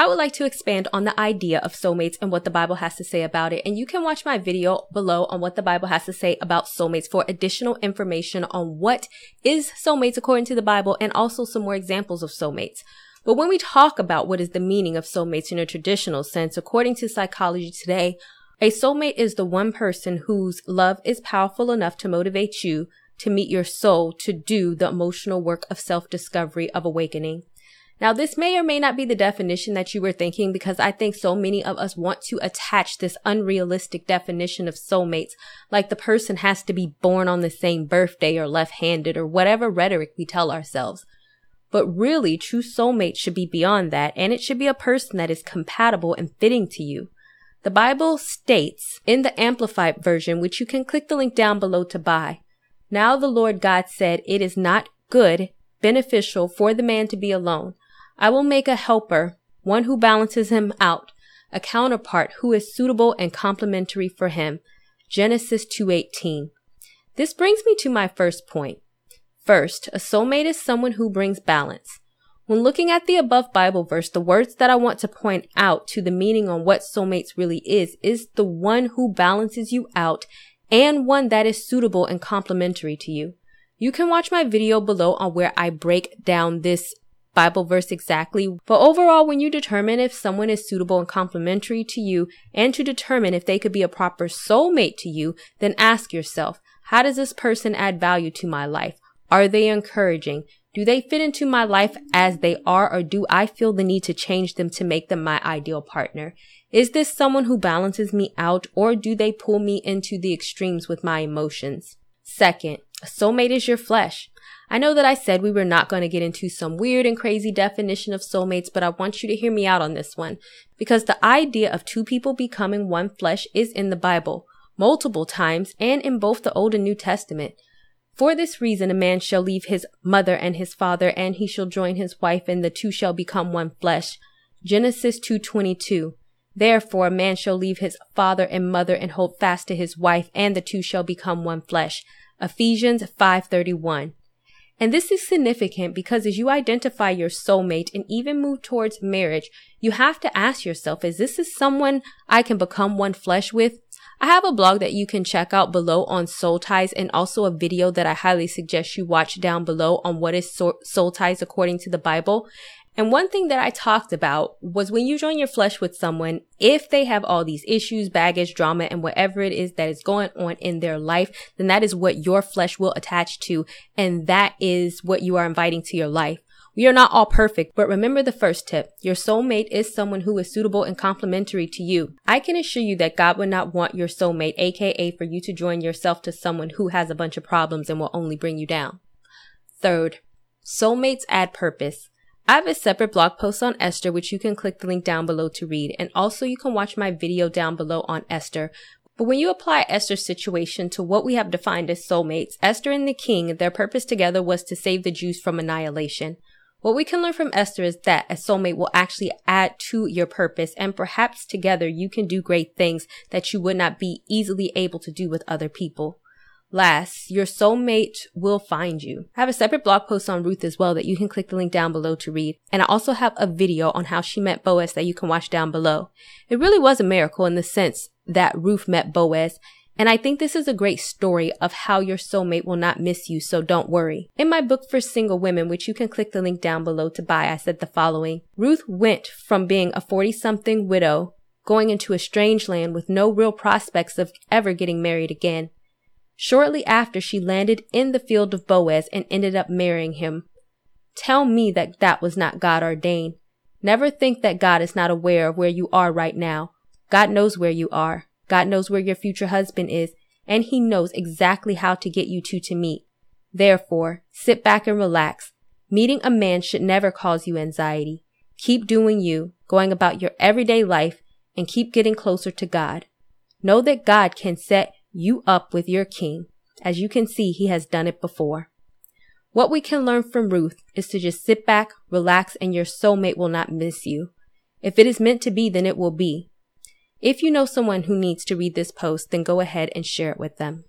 I would like to expand on the idea of soulmates and what the Bible has to say about it. And you can watch my video below on what the Bible has to say about soulmates for additional information on what is soulmates according to the Bible and also some more examples of soulmates. But when we talk about what is the meaning of soulmates in a traditional sense, according to psychology today, a soulmate is the one person whose love is powerful enough to motivate you to meet your soul to do the emotional work of self-discovery of awakening. Now, this may or may not be the definition that you were thinking because I think so many of us want to attach this unrealistic definition of soulmates, like the person has to be born on the same birthday or left-handed or whatever rhetoric we tell ourselves. But really, true soulmate should be beyond that, and it should be a person that is compatible and fitting to you. The Bible states in the Amplified version, which you can click the link down below to buy. Now the Lord God said, it is not good, beneficial for the man to be alone. I will make a helper, one who balances him out, a counterpart who is suitable and complementary for him. Genesis 2:18. This brings me to my first point. First, a soulmate is someone who brings balance. When looking at the above Bible verse, the words that I want to point out to the meaning on what soulmates really is, is the one who balances you out and one that is suitable and complementary to you. You can watch my video below on where I break down this Bible verse exactly, but overall, when you determine if someone is suitable and complementary to you and to determine if they could be a proper soulmate to you, then ask yourself, how does this person add value to my life? Are they encouraging? Do they fit into my life as they are, or do I feel the need to change them to make them my ideal partner? Is this someone who balances me out, or do they pull me into the extremes with my emotions? Second, a soulmate is your flesh. I know that I said we were not going to get into some weird and crazy definition of soulmates, but I want you to hear me out on this one because the idea of two people becoming one flesh is in the Bible multiple times and in both the Old and New Testament. For this reason, a man shall leave his mother and his father, and he shall join his wife, and the two shall become one flesh. Genesis 2:22. Therefore, a man shall leave his father and mother and hold fast to his wife, and the two shall become one flesh. Ephesians 5:31. And this is significant because as you identify your soulmate and even move towards marriage, you have to ask yourself, is this is someone I can become one flesh with? I have a blog that you can check out below on soul ties and also a video that I highly suggest you watch down below on what is soul ties according to the Bible. And one thing that I talked about was when you join your flesh with someone, if they have all these issues, baggage, drama, and whatever it is that is going on in their life, then that is what your flesh will attach to. And that is what you are inviting to your life. We are not all perfect, but remember the first tip. Your soulmate is someone who is suitable and complementary to you. I can assure you that God would not want your soulmate, aka for you to join yourself to someone who has a bunch of problems and will only bring you down. Third, soulmates add purpose. I have a separate blog post on Esther, which you can click the link down below to read. And also you can watch my video down below on Esther. But when you apply Esther's situation to what we have defined as soulmates, Esther and the king, their purpose together was to save the Jews from annihilation. What we can learn from Esther is that a soulmate will actually add to your purpose and perhaps together you can do great things that you would not be easily able to do with other people. Last, your soulmate will find you. I have a separate blog post on Ruth as well that you can click the link down below to read. And I also have a video on how she met Boaz that you can watch down below. It really was a miracle in the sense that Ruth met Boaz. And I think this is a great story of how your soulmate will not miss you, so don't worry. In my book for single women, which you can click the link down below to buy, I said the following. Ruth went from being a 40 something widow going into a strange land with no real prospects of ever getting married again Shortly after, she landed in the field of Boaz and ended up marrying him. Tell me that that was not God ordained. Never think that God is not aware of where you are right now. God knows where you are. God knows where your future husband is, and he knows exactly how to get you two to meet. Therefore, sit back and relax. Meeting a man should never cause you anxiety. Keep doing you, going about your everyday life, and keep getting closer to God. Know that God can set you up with your king. As you can see, he has done it before. What we can learn from Ruth is to just sit back, relax, and your soulmate will not miss you. If it is meant to be, then it will be. If you know someone who needs to read this post, then go ahead and share it with them.